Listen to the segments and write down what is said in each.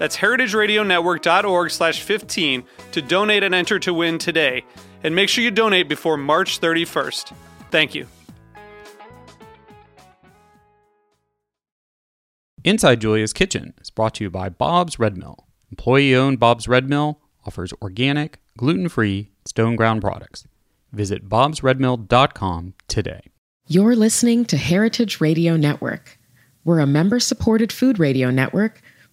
That's heritageradionetwork.org slash 15 to donate and enter to win today. And make sure you donate before March 31st. Thank you. Inside Julia's Kitchen is brought to you by Bob's Red Mill. Employee owned Bob's Red Mill offers organic, gluten free, stone ground products. Visit bobsredmill.com today. You're listening to Heritage Radio Network. We're a member supported food radio network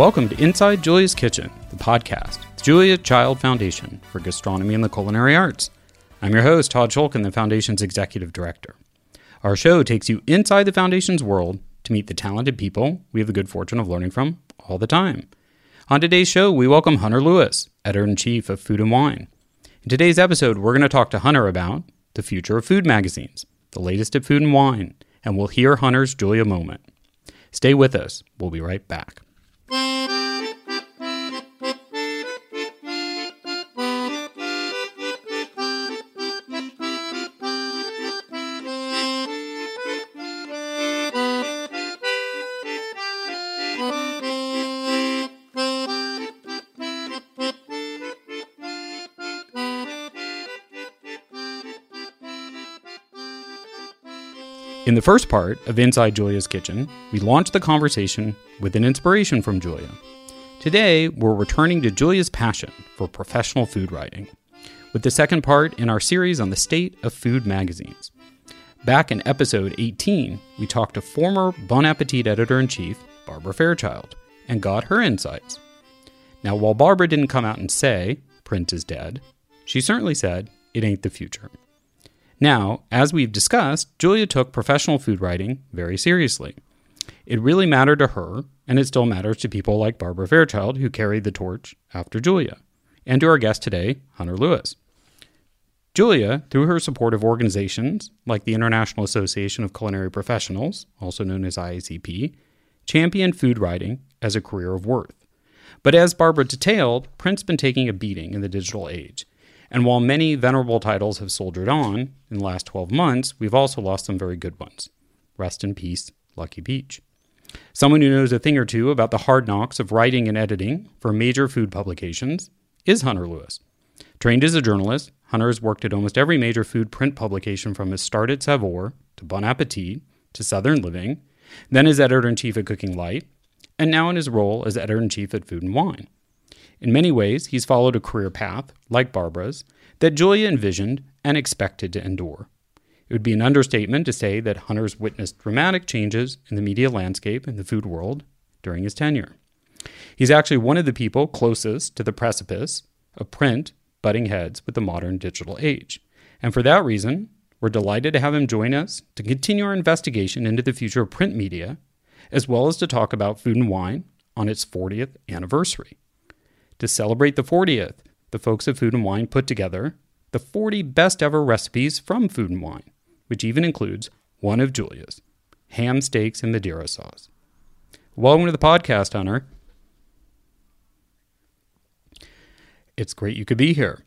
Welcome to Inside Julia's Kitchen, the podcast, the Julia Child Foundation for Gastronomy and the Culinary Arts. I'm your host, Todd Schulkin, the Foundation's Executive Director. Our show takes you inside the Foundation's world to meet the talented people we have the good fortune of learning from all the time. On today's show, we welcome Hunter Lewis, Editor in Chief of Food and Wine. In today's episode, we're going to talk to Hunter about the future of food magazines, the latest at Food and Wine, and we'll hear Hunter's Julia moment. Stay with us. We'll be right back. In the first part of Inside Julia's Kitchen, we launched the conversation with an inspiration from Julia. Today, we're returning to Julia's passion for professional food writing, with the second part in our series on the state of food magazines. Back in episode 18, we talked to former Bon Appetit editor in chief, Barbara Fairchild, and got her insights. Now, while Barbara didn't come out and say, print is dead, she certainly said, it ain't the future. Now, as we've discussed, Julia took professional food writing very seriously. It really mattered to her, and it still matters to people like Barbara Fairchild, who carried the torch after Julia, and to our guest today, Hunter Lewis. Julia, through her support of organizations like the International Association of Culinary Professionals, also known as IACP, championed food writing as a career of worth. But as Barbara detailed, print's been taking a beating in the digital age, and while many venerable titles have soldiered on in the last 12 months, we've also lost some very good ones. Rest in peace, Lucky Peach. Someone who knows a thing or two about the hard knocks of writing and editing for major food publications is Hunter Lewis. Trained as a journalist, Hunter has worked at almost every major food print publication from his start at Saveur to Bon Appetit to Southern Living, then as editor in chief at Cooking Light, and now in his role as editor in chief at Food and Wine. In many ways, he's followed a career path, like Barbara's, that Julia envisioned and expected to endure. It would be an understatement to say that Hunter's witnessed dramatic changes in the media landscape and the food world during his tenure. He's actually one of the people closest to the precipice of print butting heads with the modern digital age. And for that reason, we're delighted to have him join us to continue our investigation into the future of print media, as well as to talk about food and wine on its 40th anniversary. To celebrate the 40th, the folks at Food and Wine put together the 40 best ever recipes from Food and Wine, which even includes one of Julia's ham steaks and Madeira sauce. Welcome to the podcast, Hunter. It's great you could be here.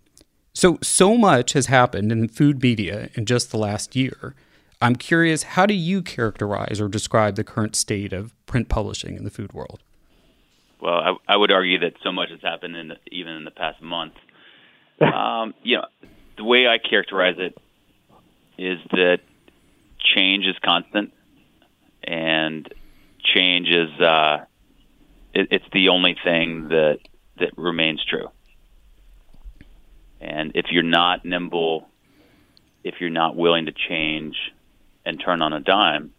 So, so much has happened in food media in just the last year. I'm curious, how do you characterize or describe the current state of print publishing in the food world? Well, I, I would argue that so much has happened in the, even in the past month. Um, you know, the way I characterize it is that change is constant, and change is uh, it, it's the only thing that that remains true. And if you're not nimble, if you're not willing to change and turn on a dime,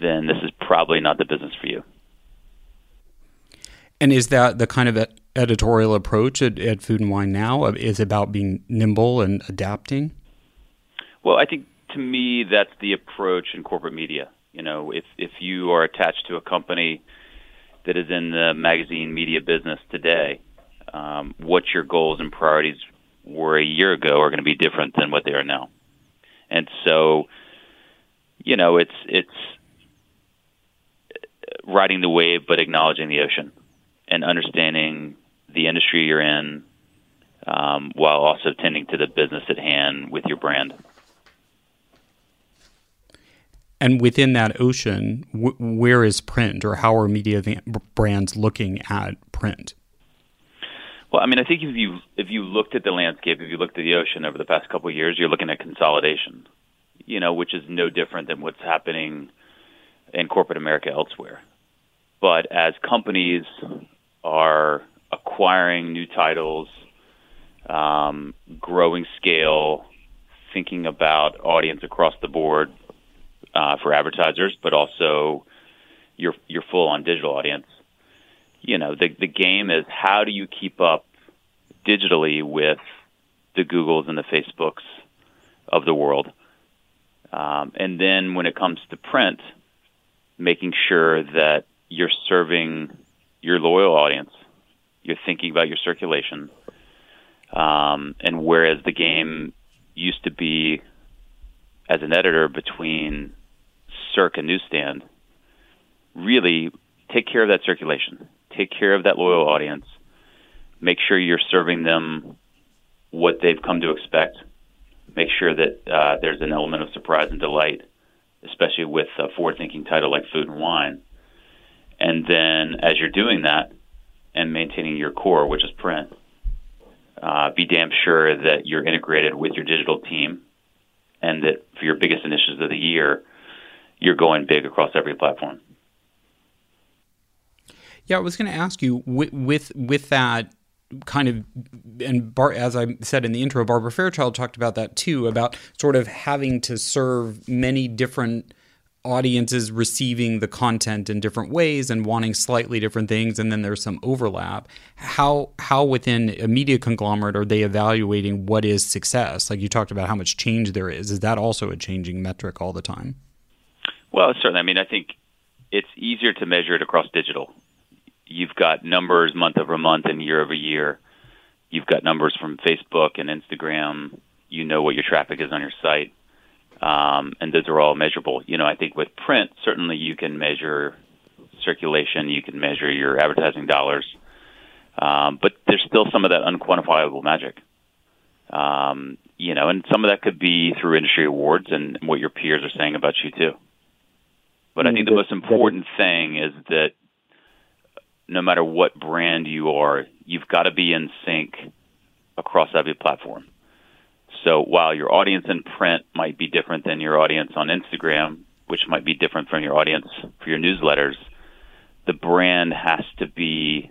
then this is probably not the business for you. And is that the kind of editorial approach at, at Food and Wine now? Is about being nimble and adapting? Well, I think to me that's the approach in corporate media. You know, if if you are attached to a company that is in the magazine media business today, um, what your goals and priorities were a year ago are going to be different than what they are now. And so, you know, it's it's riding the wave but acknowledging the ocean and understanding the industry you're in um, while also tending to the business at hand with your brand. And within that ocean, w- where is print, or how are media brands looking at print? Well, I mean, I think if you if you looked at the landscape, if you looked at the ocean over the past couple of years, you're looking at consolidation. You know, which is no different than what's happening in corporate America elsewhere. But as companies are acquiring new titles, um, growing scale, thinking about audience across the board, uh, for advertisers, but also your your full on digital audience. You know, the the game is how do you keep up digitally with the Googles and the Facebooks of the world, um, and then when it comes to print, making sure that you're serving your loyal audience, you're thinking about your circulation, um, and whereas the game used to be as an editor between circa newsstand, really take care of that circulation, take care of that loyal audience, make sure you're serving them what they've come to expect, make sure that uh, there's an element of surprise and delight, especially with a forward-thinking title like Food and Wine. And then, as you're doing that and maintaining your core, which is print, uh, be damn sure that you're integrated with your digital team, and that for your biggest initiatives of the year, you're going big across every platform. Yeah, I was going to ask you with, with with that kind of and Bar, as I said in the intro, Barbara Fairchild talked about that too, about sort of having to serve many different audiences receiving the content in different ways and wanting slightly different things and then there's some overlap how how within a media conglomerate are they evaluating what is success like you talked about how much change there is is that also a changing metric all the time well, certainly. I mean, I think it's easier to measure it across digital. You've got numbers month over month and year over year. You've got numbers from Facebook and Instagram. You know what your traffic is on your site. Um, and those are all measurable. You know, I think with print, certainly you can measure circulation, you can measure your advertising dollars, um, but there's still some of that unquantifiable magic. Um, you know, and some of that could be through industry awards and what your peers are saying about you too. But I think the most important thing is that no matter what brand you are, you've got to be in sync across every platform. So while your audience in print might be different than your audience on Instagram, which might be different from your audience for your newsletters, the brand has to be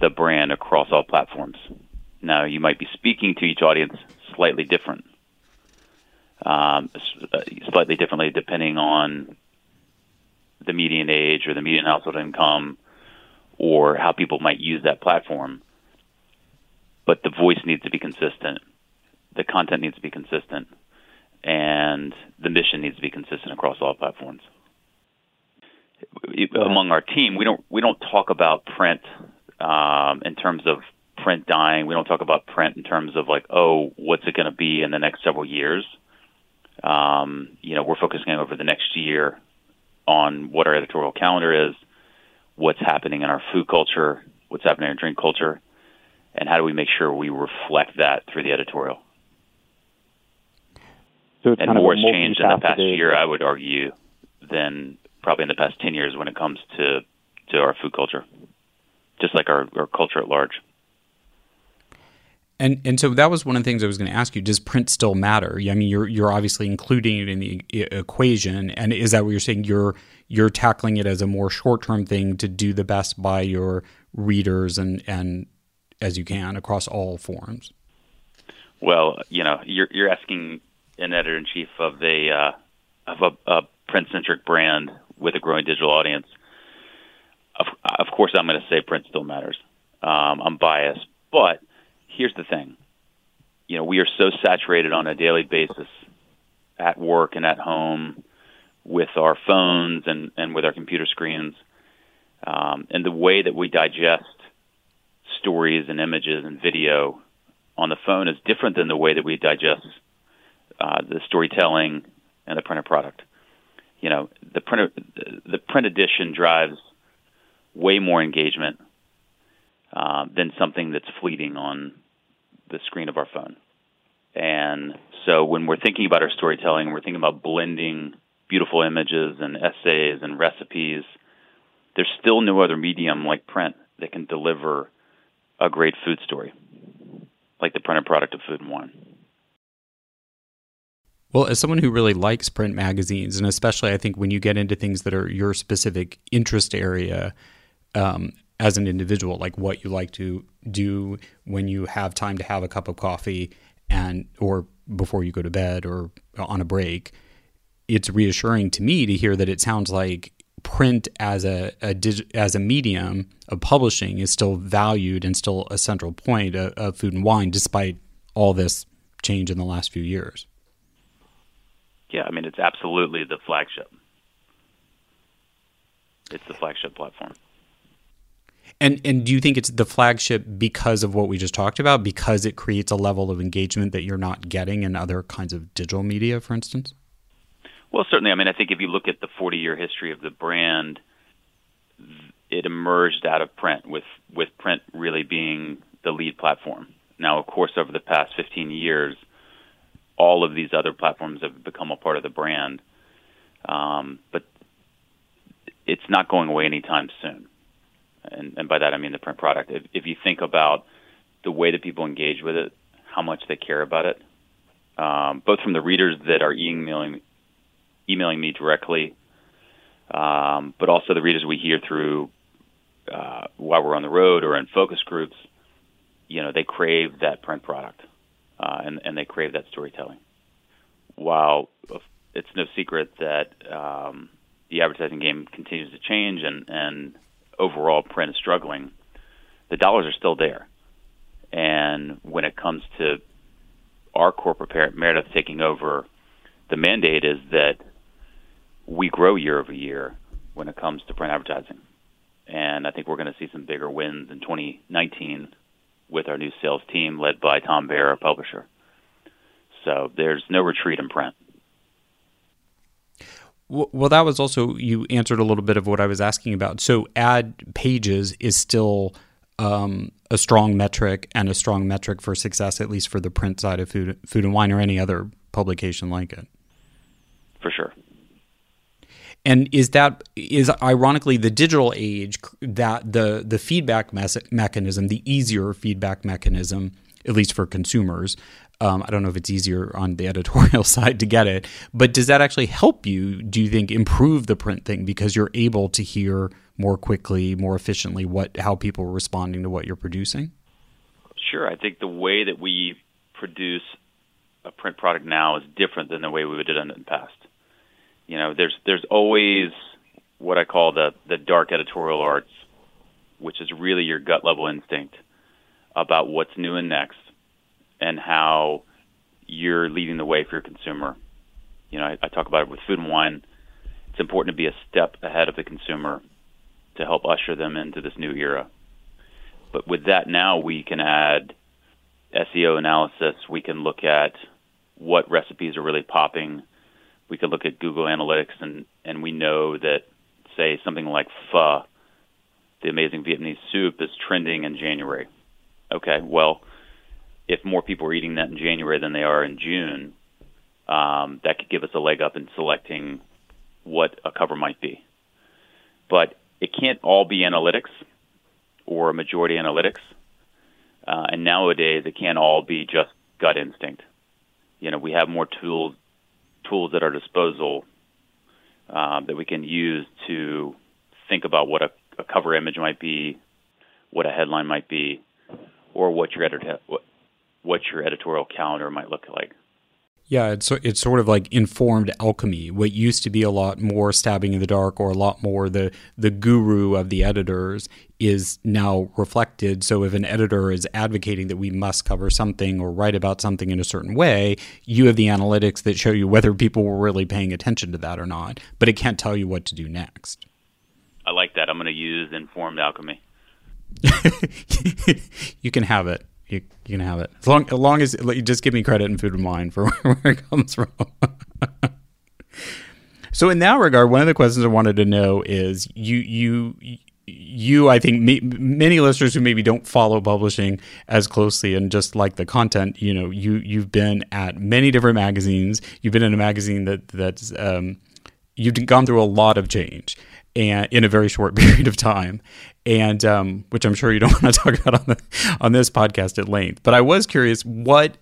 the brand across all platforms. Now, you might be speaking to each audience slightly different, um, slightly differently depending on the median age or the median household income or how people might use that platform. But the voice needs to be consistent. The content needs to be consistent. And the mission needs to be consistent across all platforms. Among our team, we don't we don't talk about print um, in terms of print dying. We don't talk about print in terms of like, oh, what's it going to be in the next several years. Um, you know, we're focusing over the next year on what our editorial calendar is what's happening in our food culture, what's happening in our drink culture, and how do we make sure we reflect that through the editorial. So and more has changed in the past year, I would argue, than probably in the past 10 years when it comes to, to our food culture, just like our, our culture at large. And and so that was one of the things I was going to ask you. Does print still matter? I mean, you're you're obviously including it in the equation, and is that what you're saying? You're you're tackling it as a more short term thing to do the best by your readers and and as you can across all forms. Well, you know, you're you're asking an editor in chief of the uh, of a, a print centric brand with a growing digital audience. Of, of course, I'm going to say print still matters. Um, I'm biased, but here's the thing. You know, we are so saturated on a daily basis at work and at home with our phones and, and with our computer screens. Um, and the way that we digest stories and images and video on the phone is different than the way that we digest uh, the storytelling and the printed product. You know, the print the print edition drives way more engagement uh, than something that's fleeting on the screen of our phone. And so when we're thinking about our storytelling, we're thinking about blending beautiful images and essays and recipes. There's still no other medium like print that can deliver a great food story, like the printed product of food and wine. Well, as someone who really likes print magazines, and especially I think when you get into things that are your specific interest area, um, as an individual, like what you like to do when you have time to have a cup of coffee and or before you go to bed or on a break. It's reassuring to me to hear that it sounds like print as a, a dig, as a medium of publishing is still valued and still a central point of, of food and wine, despite all this change in the last few years. Yeah, I mean it's absolutely the flagship. It's the flagship platform. And and do you think it's the flagship because of what we just talked about? Because it creates a level of engagement that you're not getting in other kinds of digital media, for instance? Well, certainly. I mean, I think if you look at the 40 year history of the brand, it emerged out of print, with with print really being the lead platform. Now, of course, over the past 15 years, all of these other platforms have become a part of the brand, um, but it's not going away anytime soon and, and by that I mean the print product. If, if you think about the way that people engage with it, how much they care about it, um, both from the readers that are emailing emailing me directly, um, but also the readers we hear through uh, while we're on the road or in focus groups. You know, they crave that print product, uh, and and they crave that storytelling. While it's no secret that um, the advertising game continues to change, and and overall print is struggling, the dollars are still there. And when it comes to our corporate parent, Meredith, taking over, the mandate is that we grow year over year when it comes to print advertising. And I think we're going to see some bigger wins in 2019 with our new sales team led by Tom Baer, our publisher. So there's no retreat in print. Well, that was also you answered a little bit of what I was asking about. So, ad pages is still um, a strong metric and a strong metric for success, at least for the print side of food, food and wine, or any other publication like it. For sure. And is that is ironically the digital age that the the feedback mes- mechanism, the easier feedback mechanism, at least for consumers, um, I don't know if it's easier on the editorial side to get it, but does that actually help you? Do you think improve the print thing because you're able to hear more quickly, more efficiently what how people are responding to what you're producing? Sure, I think the way that we produce a print product now is different than the way we would have done it in the past. You know, there's there's always what I call the the dark editorial arts, which is really your gut level instinct about what's new and next and how you're leading the way for your consumer. You know, I, I talk about it with food and wine. It's important to be a step ahead of the consumer to help usher them into this new era. But with that now, we can add SEO analysis. We can look at what recipes are really popping. We could look at Google Analytics, and, and we know that, say, something like pho the amazing Vietnamese soup is trending in January. Okay, well, if more people are eating that in January than they are in June, um, that could give us a leg up in selecting what a cover might be. But it can't all be analytics or majority analytics. Uh, and nowadays, it can't all be just gut instinct. You know, we have more tools tools at our disposal um, that we can use to think about what a, a, cover image might be, what a headline might be, or what your editor what, what your editorial calendar might look like. Yeah, it's it's sort of like informed alchemy. What used to be a lot more stabbing in the dark or a lot more the the guru of the editors is now reflected. So if an editor is advocating that we must cover something or write about something in a certain way, you have the analytics that show you whether people were really paying attention to that or not, but it can't tell you what to do next. I like that. I'm going to use informed alchemy. you can have it you, you can have it as long as long as you just give me credit and Food and Wine for where it comes from. so in that regard, one of the questions I wanted to know is you you you I think many listeners who maybe don't follow publishing as closely and just like the content, you know, you you've been at many different magazines. You've been in a magazine that that's um, you've gone through a lot of change and in a very short period of time, and um, which I'm sure you don't want to talk about on the, on this podcast at length. But I was curious, what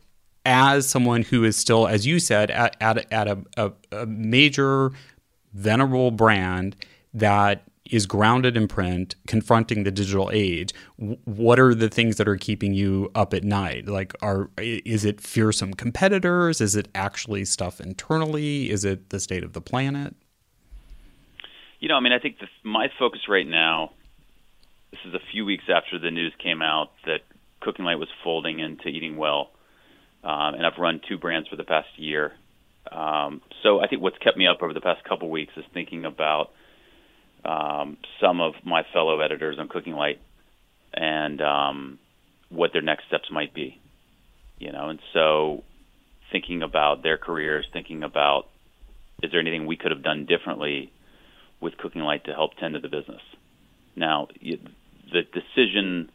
as someone who is still, as you said, at at, at a, a, a major venerable brand that is grounded in print, confronting the digital age. What are the things that are keeping you up at night? Like, are is it fearsome competitors? Is it actually stuff internally? Is it the state of the planet? You know, I mean, I think the, my focus right now. This is a few weeks after the news came out that Cooking Light was folding into Eating Well, um, and I've run two brands for the past year. Um, so I think what's kept me up over the past couple weeks is thinking about um, some of my fellow editors on Cooking Light and um, what their next steps might be. You know, and so thinking about their careers, thinking about is there anything we could have done differently with Cooking Light to help tend to the business. Now, the decision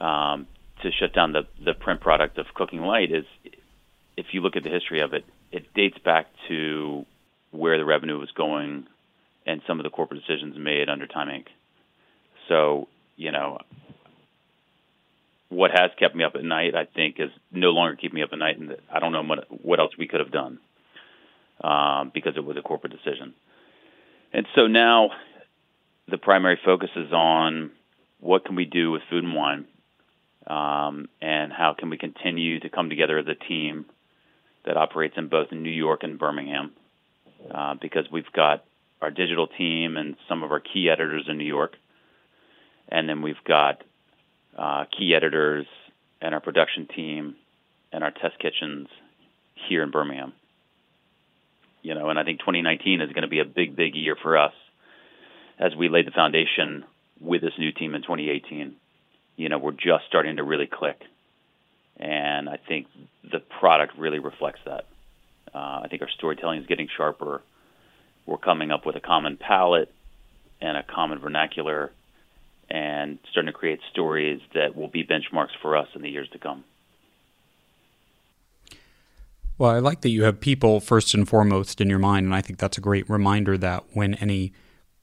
um, to shut down the the print product of Cooking Light is, if you look at the history of it, it dates back to where the revenue was going and some of the corporate decisions made under Time Inc. So, you know, what has kept me up at night, I think, is no longer keeping me up at night, and I don't know what, what else we could have done um, because it was a corporate decision. And so now the primary focus is on what can we do with food and wine, um, and how can we continue to come together as a team that operates in both New York and Birmingham, uh, because we've got our digital team and some of our key editors in New York, and then we've got uh, key editors and our production team and our test kitchens here in Birmingham. You know, and I think 2019 is going to be a big, big year for us as we lay the foundation with this new team in 2018. You know, we're just starting to really click, and I think the product really reflects that. Uh, I think our storytelling is getting sharper. We're coming up with a common palette and a common vernacular, and starting to create stories that will be benchmarks for us in the years to come. Well, I like that you have people first and foremost in your mind, and I think that's a great reminder that when any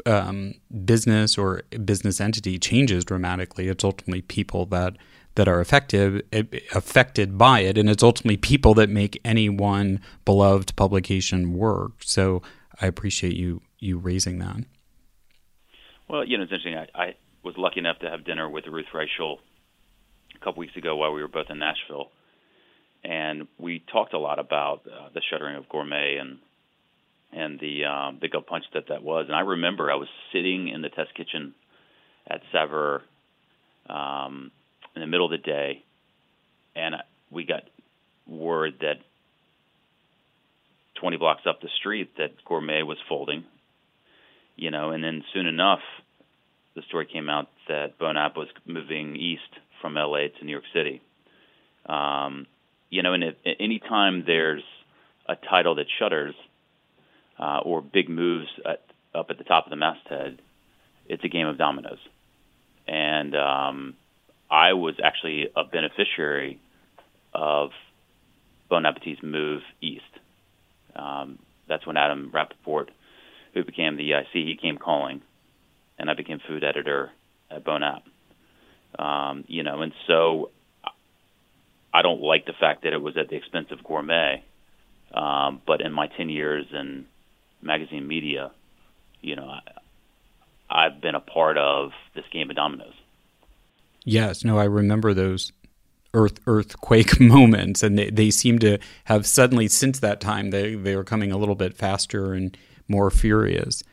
um, business or business entity changes dramatically, it's ultimately people that that are affected affected by it, and it's ultimately people that make any one beloved publication work. So I appreciate you you raising that. Well, you know, it's interesting. I, I was lucky enough to have dinner with Ruth Reichl a couple weeks ago while we were both in Nashville and we talked a lot about uh, the shuttering of Gourmet and and the um, the gut punch that that was. And I remember I was sitting in the test kitchen at Saveur um, in the middle of the day, and we got word that 20 blocks up the street that Gourmet was folding. You know, and then soon enough, the story came out that Bon App was moving east from LA to New York City. Um, you know, and if, anytime there's a title that shutters uh, or big moves at, up at the top of the masthead, it's a game of dominoes. and um, I was actually a beneficiary of Bon Appetit's move east. Um, that's when Adam Rapoport, who became the EIC, he came calling, and I became food editor at Bon App. Um, you know, and so I don't like the fact that it was at the expense of gourmet. Um, but in my 10 years in magazine media, you know, I, I've been a part of this game of dominoes. Yes, no, I remember those earth earthquake moments, and they, they seem to have suddenly since that time they they were coming a little bit faster and more furious.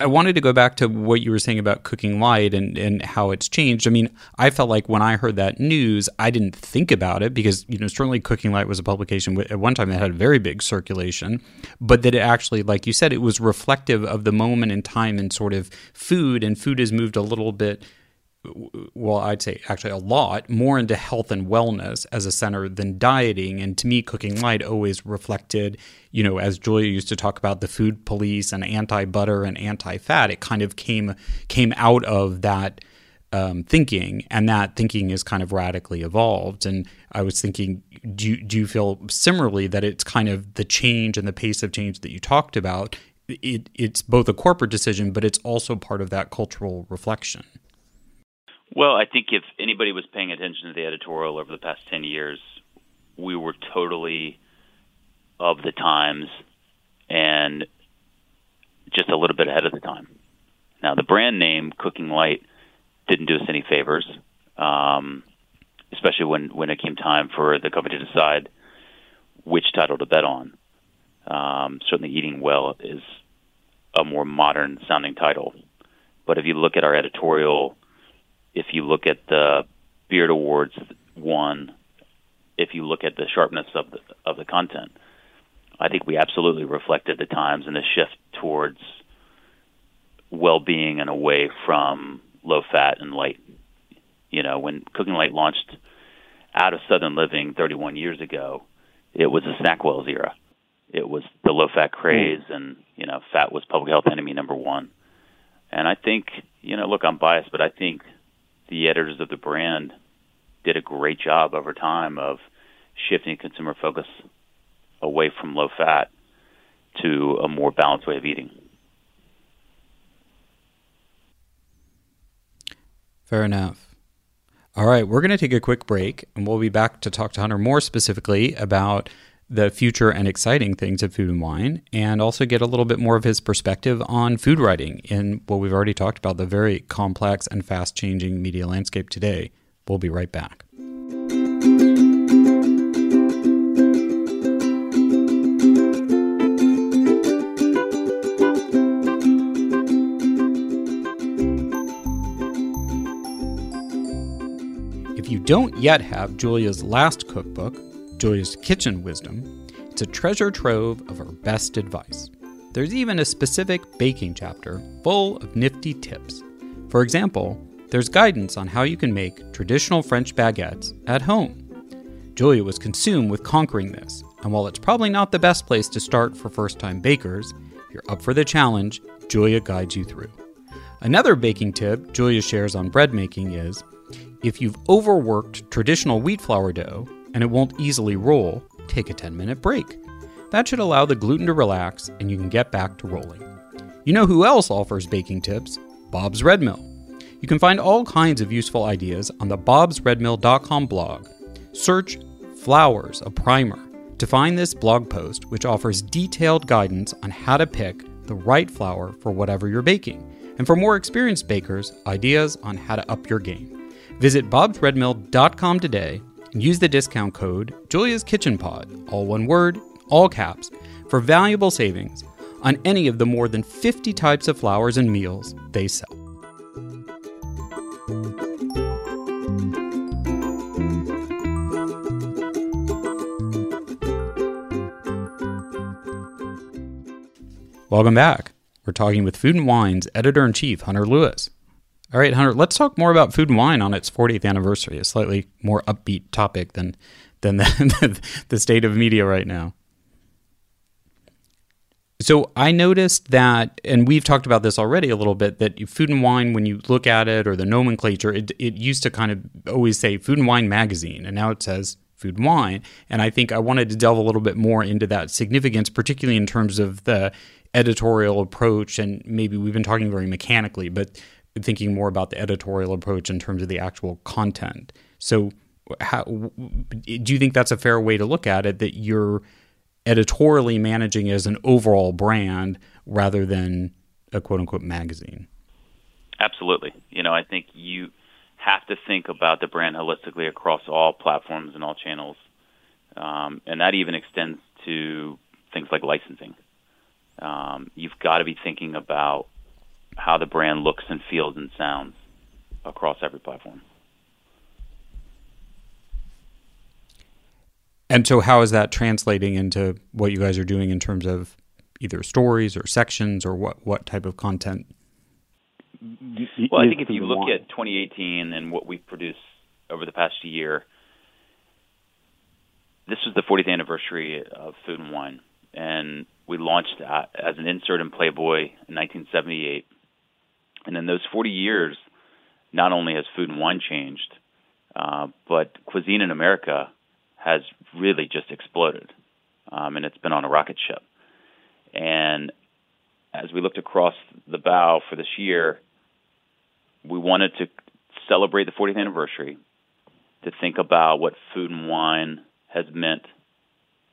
I wanted to go back to what you were saying about cooking light and, and how it's changed. I mean, I felt like when I heard that news, I didn't think about it because, you know, certainly Cooking Light was a publication at one time that had a very big circulation, but that it actually, like you said, it was reflective of the moment in time and sort of food, and food has moved a little bit well, I'd say actually a lot more into health and wellness as a center than dieting. And to me, Cooking Light always reflected, you know, as Julia used to talk about the food police and anti butter and anti fat, it kind of came came out of that um, thinking, and that thinking is kind of radically evolved. And I was thinking, do you, do you feel similarly that it's kind of the change and the pace of change that you talked about? It, it's both a corporate decision, but it's also part of that cultural reflection. Well, I think if anybody was paying attention to the editorial over the past 10 years, we were totally of the times and just a little bit ahead of the time. Now, the brand name Cooking Light didn't do us any favors, um, especially when, when it came time for the company to decide which title to bet on. Um, certainly, Eating Well is a more modern sounding title. But if you look at our editorial if you look at the Beard Awards won, if you look at the sharpness of the of the content, I think we absolutely reflected the times and the shift towards well-being and away from low fat and light. You know, when Cooking Light launched out of Southern Living 31 years ago, it was a SnackWell's era. It was the low fat craze, hmm. and you know, fat was public health enemy number one. And I think, you know, look, I'm biased, but I think the editors of the brand did a great job over time of shifting consumer focus away from low fat to a more balanced way of eating. Fair enough. All right, we're going to take a quick break and we'll be back to talk to Hunter more specifically about the future and exciting things of food and wine, and also get a little bit more of his perspective on food writing in what we've already talked about the very complex and fast changing media landscape today. We'll be right back. If you don't yet have Julia's last cookbook, Julia's kitchen wisdom, it's a treasure trove of her best advice. There's even a specific baking chapter full of nifty tips. For example, there's guidance on how you can make traditional French baguettes at home. Julia was consumed with conquering this, and while it's probably not the best place to start for first time bakers, if you're up for the challenge, Julia guides you through. Another baking tip Julia shares on bread making is if you've overworked traditional wheat flour dough, and it won't easily roll, take a 10 minute break. That should allow the gluten to relax and you can get back to rolling. You know who else offers baking tips? Bob's Red Mill. You can find all kinds of useful ideas on the bobsredmill.com blog. Search Flours, a Primer to find this blog post, which offers detailed guidance on how to pick the right flour for whatever you're baking. And for more experienced bakers, ideas on how to up your game. Visit bobsredmill.com today use the discount code Julia's Kitchen Pod, all one word, all caps, for valuable savings on any of the more than 50 types of flours and meals they sell. Welcome back. We're talking with Food and Wine's editor in chief, Hunter Lewis. All right, Hunter, let's talk more about Food and Wine on its 40th anniversary, a slightly more upbeat topic than, than the, the state of media right now. So I noticed that, and we've talked about this already a little bit, that Food and Wine, when you look at it or the nomenclature, it, it used to kind of always say Food and Wine Magazine, and now it says Food and Wine. And I think I wanted to delve a little bit more into that significance, particularly in terms of the editorial approach. And maybe we've been talking very mechanically, but thinking more about the editorial approach in terms of the actual content. So, how, do you think that's a fair way to look at it? That you're editorially managing as an overall brand rather than a quote unquote magazine. Absolutely. You know, I think you have to think about the brand holistically across all platforms and all channels. Um, and that even extends to things like licensing. Um, you've got to be thinking about how the brand looks and feels and sounds across every platform. And so, how is that translating into what you guys are doing in terms of either stories or sections or what, what type of content? Well, I think if you look at 2018 and what we've produced over the past year, this was the 40th anniversary of Food and Wine, and we launched that as an insert in Playboy in 1978. And in those 40 years, not only has Food and Wine changed, uh, but cuisine in America has really just exploded, um, and it's been on a rocket ship. And as we looked across the bow for this year, we wanted to celebrate the 40th anniversary, to think about what food and wine has meant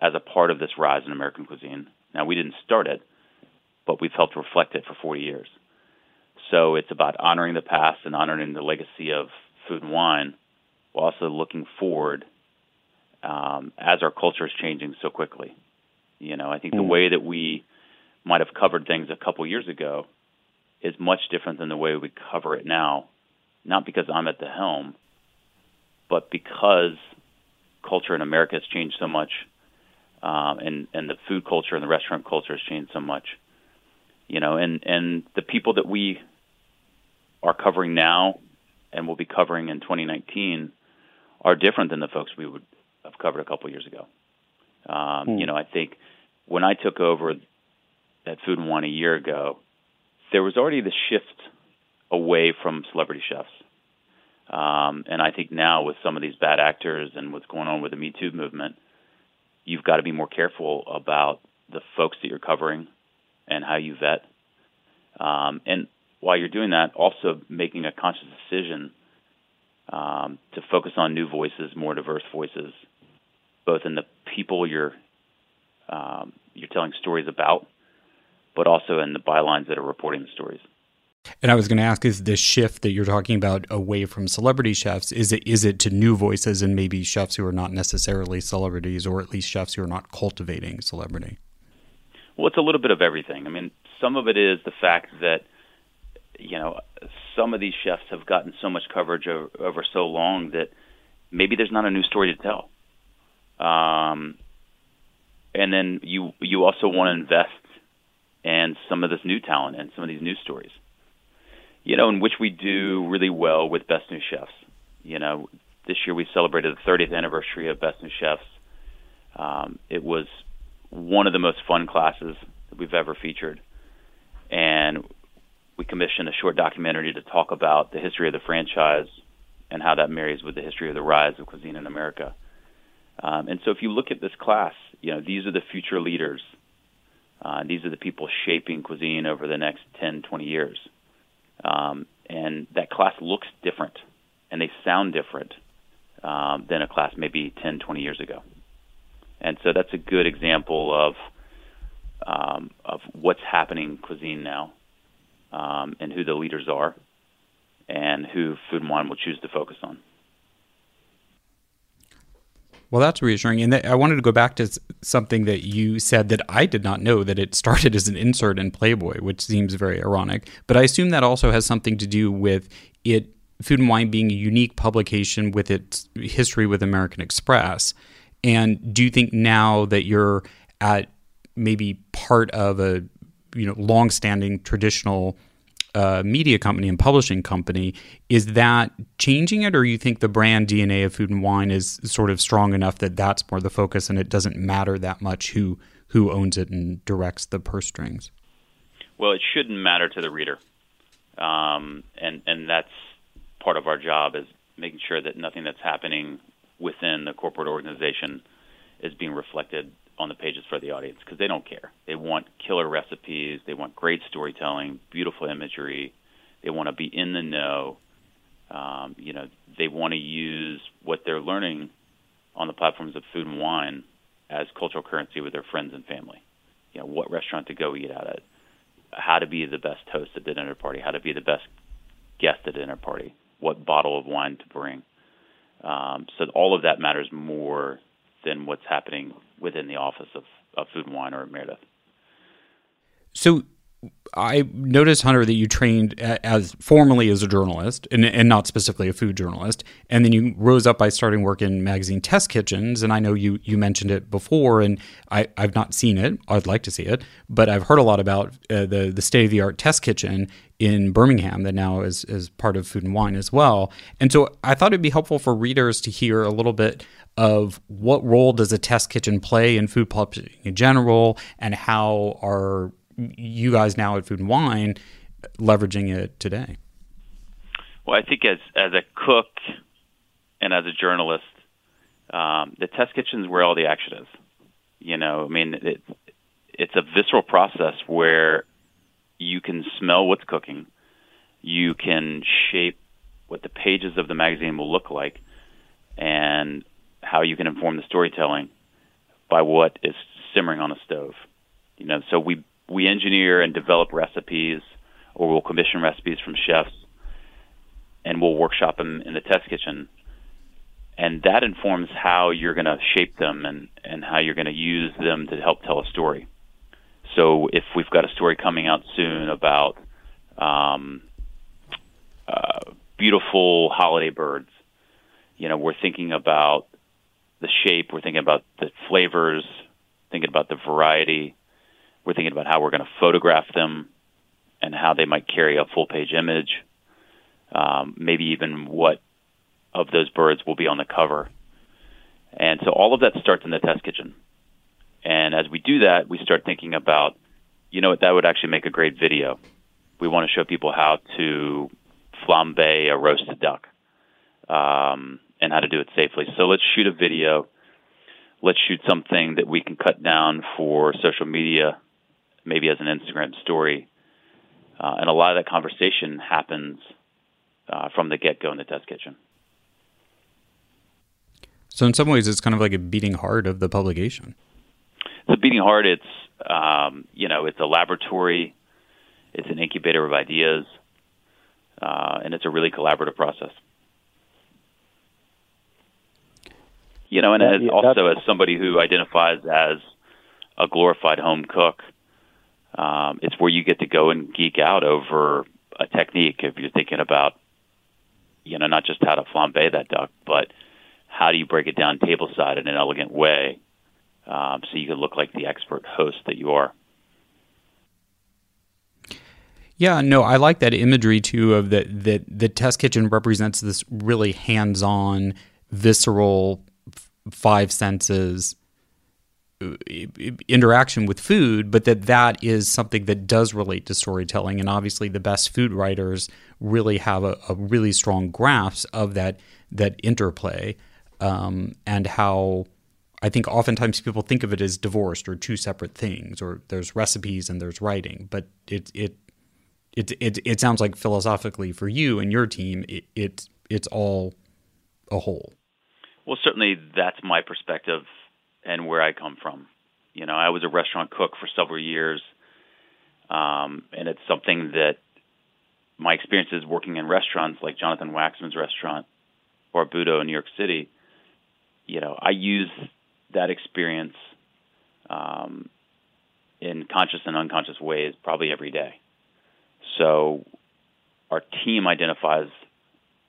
as a part of this rise in American cuisine. Now, we didn't start it, but we've helped reflect it for 40 years. So it's about honoring the past and honoring the legacy of food and wine, while also looking forward um, as our culture is changing so quickly. You know, I think mm. the way that we might have covered things a couple years ago is much different than the way we cover it now. Not because I'm at the helm, but because culture in America has changed so much, um, and and the food culture and the restaurant culture has changed so much. You know, and and the people that we are covering now and will be covering in 2019 are different than the folks we would have covered a couple years ago. Um, mm. You know, I think when I took over at Food and Wine a year ago, there was already the shift away from celebrity chefs. Um, and I think now with some of these bad actors and what's going on with the Me Too movement, you've got to be more careful about the folks that you're covering and how you vet. Um, and while you're doing that, also making a conscious decision um, to focus on new voices, more diverse voices, both in the people you're um, you're telling stories about, but also in the bylines that are reporting the stories. And I was going to ask: Is this shift that you're talking about away from celebrity chefs? Is it is it to new voices and maybe chefs who are not necessarily celebrities, or at least chefs who are not cultivating celebrity? Well, it's a little bit of everything. I mean, some of it is the fact that you know some of these chefs have gotten so much coverage over, over so long that maybe there's not a new story to tell. Um, and then you you also want to invest in some of this new talent and some of these new stories. You know, in which we do really well with Best New Chefs. You know, this year we celebrated the 30th anniversary of Best New Chefs. Um, it was one of the most fun classes that we've ever featured, and we commissioned a short documentary to talk about the history of the franchise and how that marries with the history of the rise of cuisine in America. Um, and so if you look at this class, you know, these are the future leaders. Uh, these are the people shaping cuisine over the next 10, 20 years. Um, and that class looks different and they sound different um, than a class maybe 10, 20 years ago. And so that's a good example of um, of what's happening in cuisine now um, and who the leaders are and who Food and Wine will choose to focus on. Well, that's reassuring. And I wanted to go back to something that you said that I did not know that it started as an insert in Playboy, which seems very ironic. But I assume that also has something to do with it, Food and Wine being a unique publication with its history with American Express. And do you think now that you're at maybe part of a you know long-standing traditional uh, media company and publishing company. Is that changing it, or you think the brand DNA of Food and Wine is sort of strong enough that that's more the focus, and it doesn't matter that much who who owns it and directs the purse strings? Well, it shouldn't matter to the reader, um, and and that's part of our job is making sure that nothing that's happening within the corporate organization is being reflected on the pages for the audience because they don't care. They want killer recipes, they want great storytelling, beautiful imagery, they want to be in the know. Um, you know, they want to use what they're learning on the platforms of food and wine as cultural currency with their friends and family. You know, what restaurant to go eat at, how to be the best host at the dinner party, how to be the best guest at a dinner party, what bottle of wine to bring. Um, so all of that matters more than what's happening within the office of, of food and wine or at Meredith. So I noticed, Hunter, that you trained as formally as a journalist and, and, not specifically a food journalist. And then you rose up by starting work in magazine test kitchens. And I know you, you mentioned it before, and I, I've not seen it. I'd like to see it. But I've heard a lot about uh, the, the state of the art test kitchen in Birmingham that now is, is part of Food and Wine as well. And so I thought it'd be helpful for readers to hear a little bit of what role does a test kitchen play in food publishing in general and how are you guys now at Food and Wine leveraging it today? Well, I think as as a cook and as a journalist, um, the test kitchen is where all the action is. You know, I mean, it, it's a visceral process where you can smell what's cooking, you can shape what the pages of the magazine will look like, and how you can inform the storytelling by what is simmering on a stove. You know, so we we engineer and develop recipes, or we'll commission recipes from chefs, and we'll workshop them in the test kitchen. And that informs how you're going to shape them and, and how you're going to use them to help tell a story. So if we've got a story coming out soon about um, uh, beautiful holiday birds, you know, we're thinking about the shape, we're thinking about the flavors, thinking about the variety, we're thinking about how we're going to photograph them and how they might carry a full page image, um, maybe even what of those birds will be on the cover. And so all of that starts in the test kitchen. And as we do that, we start thinking about, you know what, that would actually make a great video. We want to show people how to flambe a roasted duck um, and how to do it safely. So let's shoot a video. Let's shoot something that we can cut down for social media maybe as an Instagram story. Uh, and a lot of that conversation happens uh, from the get go in the test kitchen. So, in some ways, it's kind of like a beating heart of the publication. A beating heart. It's um, you know, it's a laboratory. It's an incubator of ideas, uh, and it's a really collaborative process. You know, and yeah, as, yeah, also as somebody who identifies as a glorified home cook, um, it's where you get to go and geek out over a technique if you're thinking about, you know, not just how to flambe that duck, but how do you break it down tableside in an elegant way um, so you can look like the expert host that you are. Yeah, no, I like that imagery too of that that the test kitchen represents this really hands-on, visceral, five senses interaction with food, but that that is something that does relate to storytelling. And obviously, the best food writers really have a, a really strong grasp of that that interplay um, and how. I think oftentimes people think of it as divorced or two separate things, or there's recipes and there's writing, but it it it it, it sounds like philosophically for you and your team, it, it it's all a whole. Well, certainly that's my perspective and where I come from. You know, I was a restaurant cook for several years, um, and it's something that my experiences working in restaurants like Jonathan Waxman's restaurant Barbuto in New York City. You know, I use that experience um, in conscious and unconscious ways probably every day. So our team identifies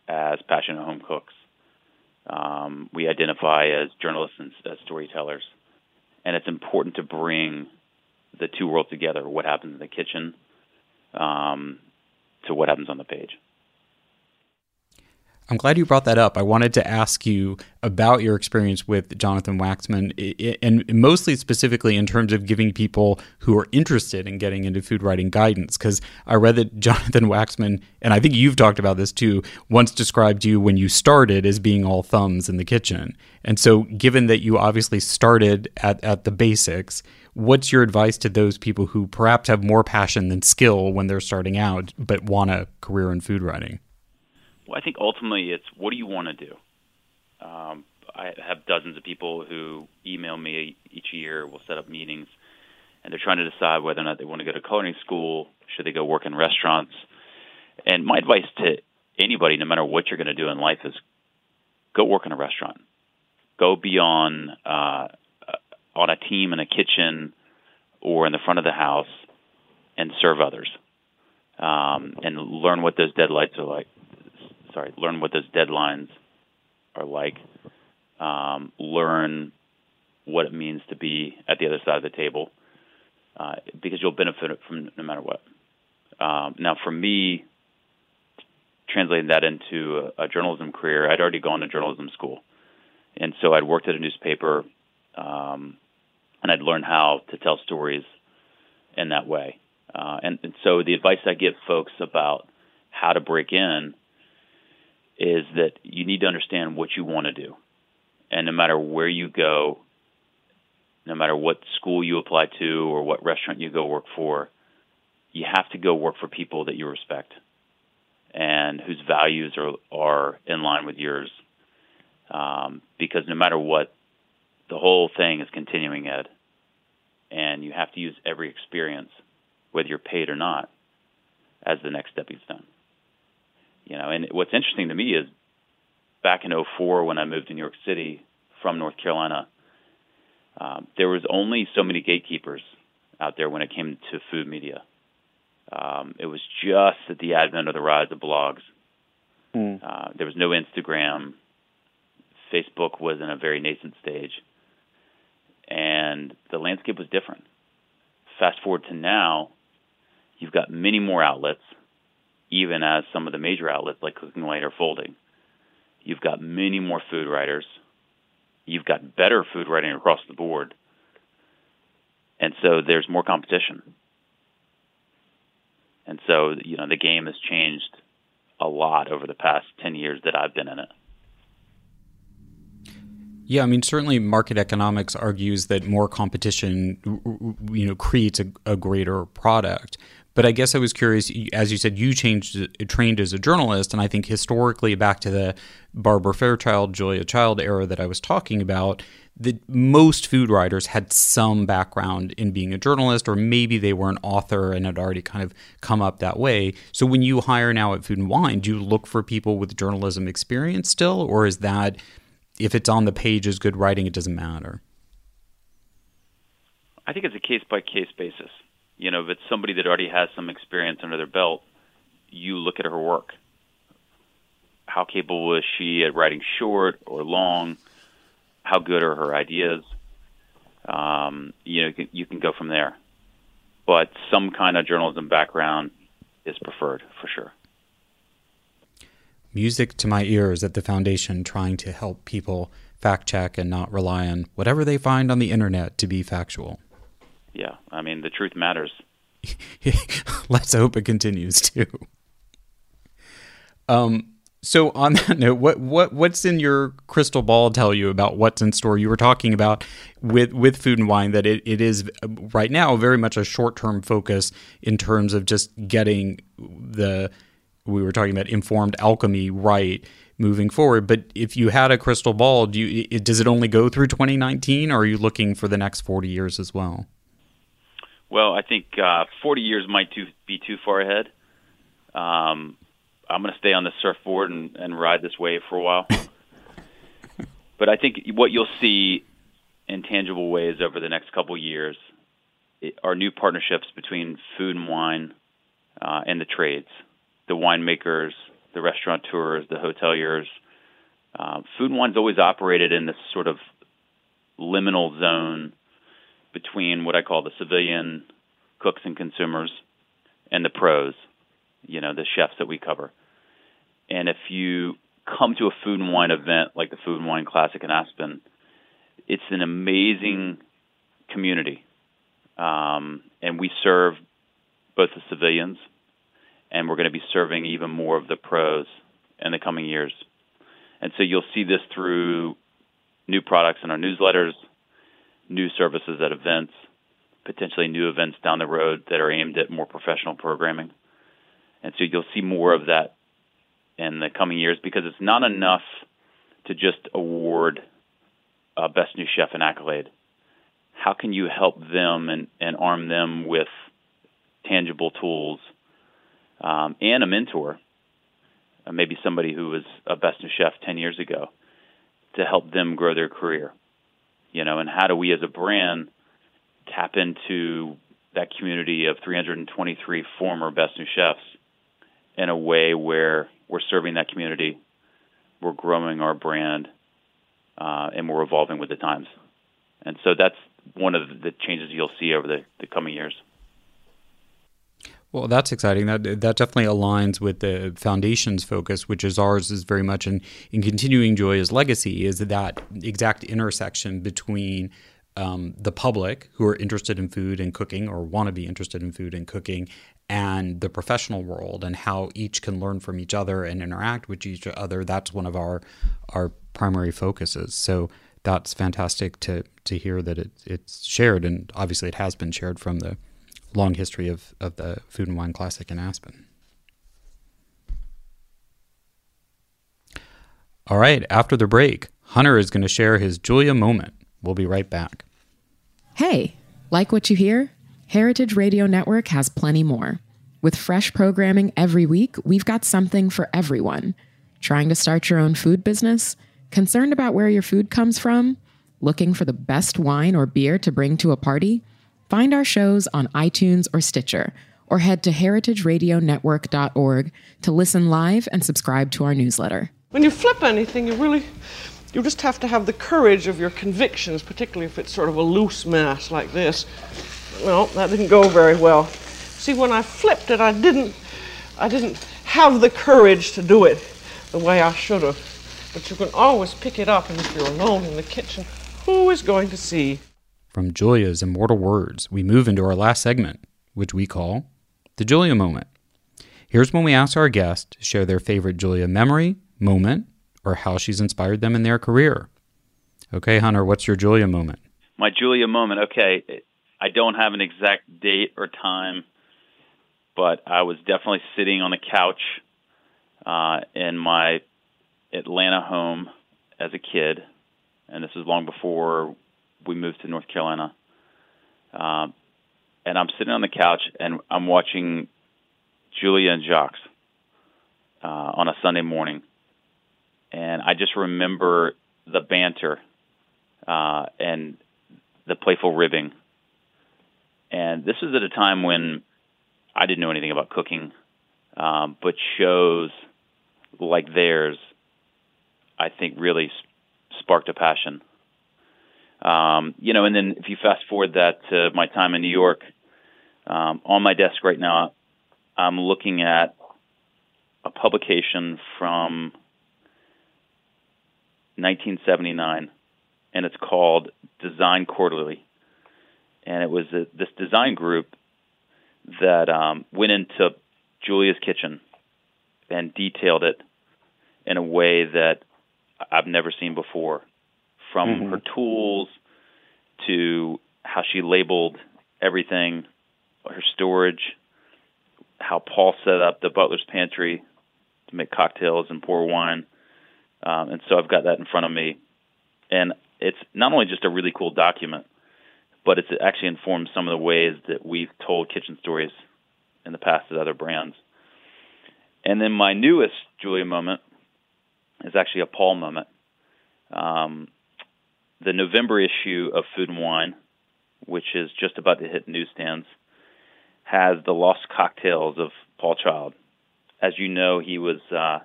as passionate home cooks. Um, we identify as journalists and as storytellers, and it's important to bring the two worlds together: what happens in the kitchen um, to what happens on the page. I'm glad you brought that up. I wanted to ask you about your experience with Jonathan Waxman, and mostly specifically in terms of giving people who are interested in getting into food writing guidance. Because I read that Jonathan Waxman, and I think you've talked about this too, once described you when you started as being all thumbs in the kitchen. And so, given that you obviously started at, at the basics, what's your advice to those people who perhaps have more passion than skill when they're starting out, but want a career in food writing? Well, I think ultimately it's what do you want to do? Um, I have dozens of people who email me each year. We'll set up meetings, and they're trying to decide whether or not they want to go to culinary school. Should they go work in restaurants? And my advice to anybody, no matter what you're going to do in life, is go work in a restaurant. Go be on uh, on a team in a kitchen or in the front of the house and serve others, um, and learn what those deadlines are like sorry, learn what those deadlines are like, um, learn what it means to be at the other side of the table, uh, because you'll benefit from no matter what. Um, now, for me, translating that into a, a, journalism career, I'd already gone to journalism school, and so I'd worked at a newspaper, um, and I'd learned how to tell stories in that way. Uh, and, and so, the advice I give folks about how to break in is that you need to understand what you want to do. And no matter where you go, no matter what school you apply to or what restaurant you go work for, you have to go work for people that you respect and whose values are are in line with yours. Um, because no matter what, the whole thing is continuing ed, and you have to use every experience, whether you're paid or not, as the next stepping stone. You know, and what's interesting to me is back in 04 when I moved to New York City from North Carolina, um, there was only so many gatekeepers out there when it came to food media. Um, it was just at the advent of the rise of blogs. Mm. Uh, there was no Instagram. Facebook was in a very nascent stage. And the landscape was different. Fast forward to now, you've got many more outlets even as some of the major outlets like Cooking Light are folding. You've got many more food writers. You've got better food writing across the board. And so there's more competition. And so, you know, the game has changed a lot over the past 10 years that I've been in it. Yeah, I mean, certainly market economics argues that more competition, you know, creates a, a greater product. But I guess I was curious, as you said, you changed, trained as a journalist, and I think historically, back to the Barbara Fairchild, Julia Child era that I was talking about, that most food writers had some background in being a journalist, or maybe they were an author and had already kind of come up that way. So when you hire now at Food and Wine, do you look for people with journalism experience still, or is that if it's on the page as good writing, it doesn't matter? I think it's a case by case basis you know, if it's somebody that already has some experience under their belt, you look at her work. How capable is she at writing short or long? How good are her ideas? Um, you know, you can, you can go from there. But some kind of journalism background is preferred for sure. Music to my ears at the foundation, trying to help people fact check and not rely on whatever they find on the internet to be factual yeah, I mean the truth matters. Let's hope it continues to. Um. So on that note, what what what's in your crystal ball tell you about what's in store? You were talking about with with food and wine that it, it is right now very much a short term focus in terms of just getting the we were talking about informed alchemy right moving forward. But if you had a crystal ball, do you it, does it only go through 2019, or are you looking for the next 40 years as well? Well, I think uh, 40 years might too, be too far ahead. Um, I'm going to stay on the surfboard and, and ride this wave for a while. but I think what you'll see in tangible ways over the next couple years are new partnerships between food and wine uh, and the trades, the winemakers, the restaurateurs, the hoteliers. Uh, food and wine's always operated in this sort of liminal zone between what I call the civilian cooks and consumers and the pros, you know, the chefs that we cover. And if you come to a food and wine event like the Food and Wine Classic in Aspen, it's an amazing community, um, and we serve both the civilians, and we're going to be serving even more of the pros in the coming years. And so you'll see this through new products in our newsletters, new services at events, potentially new events down the road that are aimed at more professional programming. And so you'll see more of that in the coming years because it's not enough to just award uh, Best New Chef an accolade. How can you help them and, and arm them with tangible tools um, and a mentor, uh, maybe somebody who was a Best New Chef 10 years ago, to help them grow their career? You know, and how do we as a brand tap into that community of 323 former Best New Chefs in a way where we're serving that community, we're growing our brand, uh, and we're evolving with the times. And so that's one of the changes you'll see over the, the coming years. Well, that's exciting. That that definitely aligns with the foundation's focus, which is ours is very much in in continuing Julia's legacy. Is that exact intersection between um, the public who are interested in food and cooking or want to be interested in food and cooking and the professional world and how each can learn from each other and interact with each other that's one of our our primary focuses so that's fantastic to to hear that it, it's shared and obviously it has been shared from the long history of, of the food and wine classic in aspen all right after the break hunter is going to share his julia moment we'll be right back Hey, like what you hear? Heritage Radio Network has plenty more. With fresh programming every week, we've got something for everyone. Trying to start your own food business? Concerned about where your food comes from? Looking for the best wine or beer to bring to a party? Find our shows on iTunes or Stitcher, or head to heritageradionetwork.org to listen live and subscribe to our newsletter. When you flip anything, you really you just have to have the courage of your convictions, particularly if it's sort of a loose mass like this. Well, that didn't go very well. See, when I flipped it, I didn't, I didn't have the courage to do it the way I should have. But you can always pick it up, and if you're alone in the kitchen, who is going to see? From Julia's immortal words, we move into our last segment, which we call the Julia moment. Here's when we ask our guests to share their favorite Julia memory, moment, or how she's inspired them in their career. Okay, Hunter, what's your Julia moment? My Julia moment. Okay, I don't have an exact date or time, but I was definitely sitting on the couch uh, in my Atlanta home as a kid, and this is long before we moved to North Carolina. Uh, and I'm sitting on the couch and I'm watching Julia and Jacques uh, on a Sunday morning and I just remember the banter uh, and the playful ribbing. And this is at a time when I didn't know anything about cooking, um, but shows like theirs, I think, really sparked a passion. Um, you know, and then if you fast forward that to my time in New York, um, on my desk right now, I'm looking at a publication from 1979, and it's called Design Quarterly. And it was a, this design group that um, went into Julia's kitchen and detailed it in a way that I've never seen before, from mm-hmm. her tools to how she labeled everything, her storage, how Paul set up the butler's pantry to make cocktails and pour wine. Um, and so I've got that in front of me. And it's not only just a really cool document, but it's actually informed some of the ways that we've told kitchen stories in the past at other brands. And then my newest Julia moment is actually a Paul moment. Um, the November issue of Food and Wine, which is just about to hit newsstands, has the lost cocktails of Paul Child. As you know, he was uh,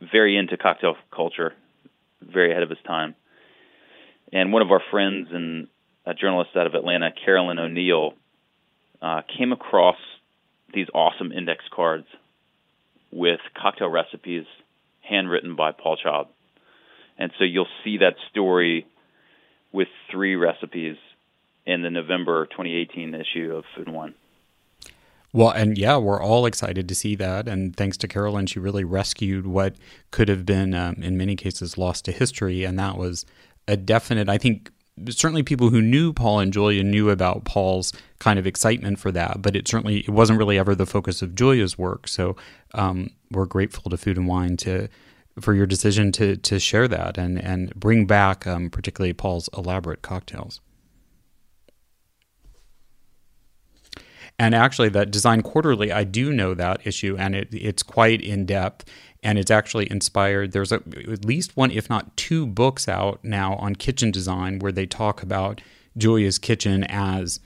very into cocktail culture, very ahead of his time. And one of our friends and a journalist out of Atlanta, Carolyn O'Neill, uh, came across these awesome index cards with cocktail recipes handwritten by Paul Child. And so you'll see that story with three recipes in the November 2018 issue of Food and Wine. Well, and yeah, we're all excited to see that. And thanks to Carolyn, she really rescued what could have been, um, in many cases, lost to history. And that was a definite, I think, certainly people who knew Paul and Julia knew about Paul's kind of excitement for that, but it certainly it wasn't really ever the focus of Julia's work. So um, we're grateful to Food and Wine to for your decision to to share that and and bring back um, particularly Paul's elaborate cocktails. And actually, that Design Quarterly, I do know that issue, and it, it's quite in depth, and it's actually inspired. There's a, at least one, if not two, books out now on kitchen design where they talk about Julia's kitchen as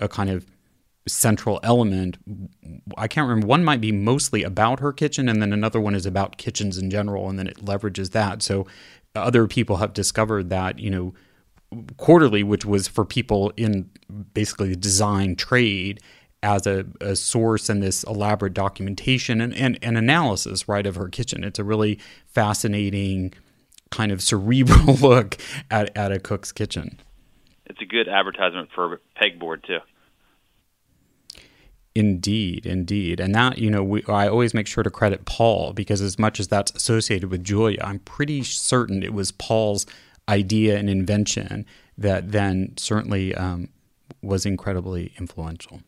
a kind of central element. I can't remember. One might be mostly about her kitchen, and then another one is about kitchens in general, and then it leverages that. So other people have discovered that, you know, quarterly, which was for people in basically the design trade, as a, a, source and this elaborate documentation and, and, and analysis, right, of her kitchen. It's a really fascinating kind of cerebral look at, at a cook's kitchen. It's a good advertisement for pegboard too. Indeed, indeed, and that you know, we, I always make sure to credit Paul because as much as that's associated with Julia, I'm pretty certain it was Paul's idea and invention that then certainly um, was incredibly influential.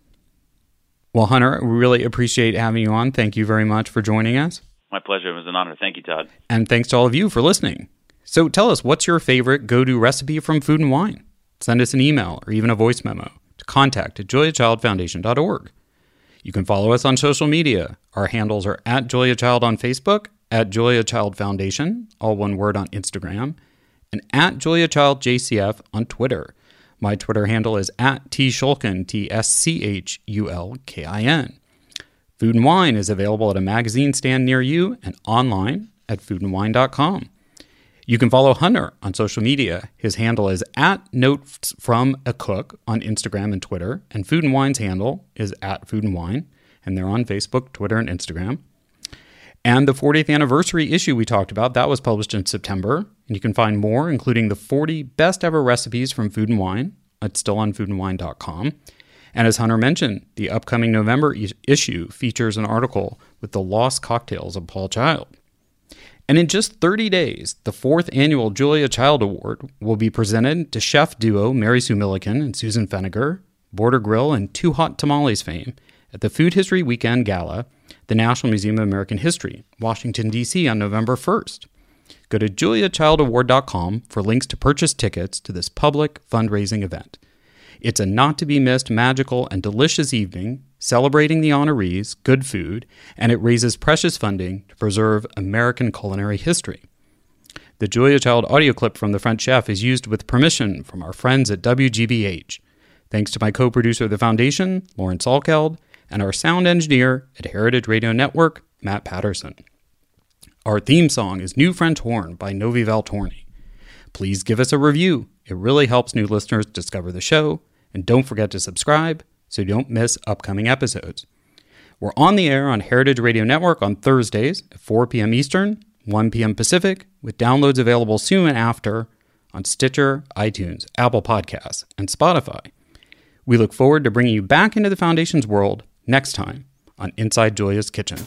Well, Hunter, we really appreciate having you on. Thank you very much for joining us. My pleasure. It was an honor. Thank you, Todd. And thanks to all of you for listening. So tell us, what's your favorite go to recipe from Food and Wine? Send us an email or even a voice memo to contact at juliachildfoundation.org. You can follow us on social media. Our handles are at Julia Child on Facebook, at Julia Child Foundation, all one word on Instagram, and at Julia Child JCF on Twitter. My Twitter handle is at T Schulkin, T S C H U L K I N. Food and Wine is available at a magazine stand near you and online at foodandwine.com. You can follow Hunter on social media. His handle is at Notes from a Cook on Instagram and Twitter, and Food and Wine's handle is at Food and Wine, and they're on Facebook, Twitter, and Instagram. And the 40th anniversary issue we talked about, that was published in September. And you can find more, including the 40 best ever recipes from Food and Wine. It's still on foodandwine.com. And as Hunter mentioned, the upcoming November issue features an article with the lost cocktails of Paul Child. And in just 30 days, the fourth annual Julia Child Award will be presented to chef duo Mary Sue Milliken and Susan Feniger, Border Grill and Two Hot Tamales fame at the Food History Weekend Gala the National Museum of American History, Washington, D.C. on November 1st. Go to juliachildaward.com for links to purchase tickets to this public fundraising event. It's a not to be missed, magical, and delicious evening celebrating the honorees, good food, and it raises precious funding to preserve American culinary history. The Julia Child audio clip from the French chef is used with permission from our friends at WGBH. Thanks to my co producer of the foundation, Lawrence Alkeld, and our sound engineer at Heritage Radio Network, Matt Patterson. Our theme song is New French Horn by Novi Valtorni. Please give us a review. It really helps new listeners discover the show. And don't forget to subscribe so you don't miss upcoming episodes. We're on the air on Heritage Radio Network on Thursdays at 4 p.m. Eastern, 1 p.m. Pacific, with downloads available soon after on Stitcher, iTunes, Apple Podcasts, and Spotify. We look forward to bringing you back into the Foundation's world next time on Inside Julia's Kitchen.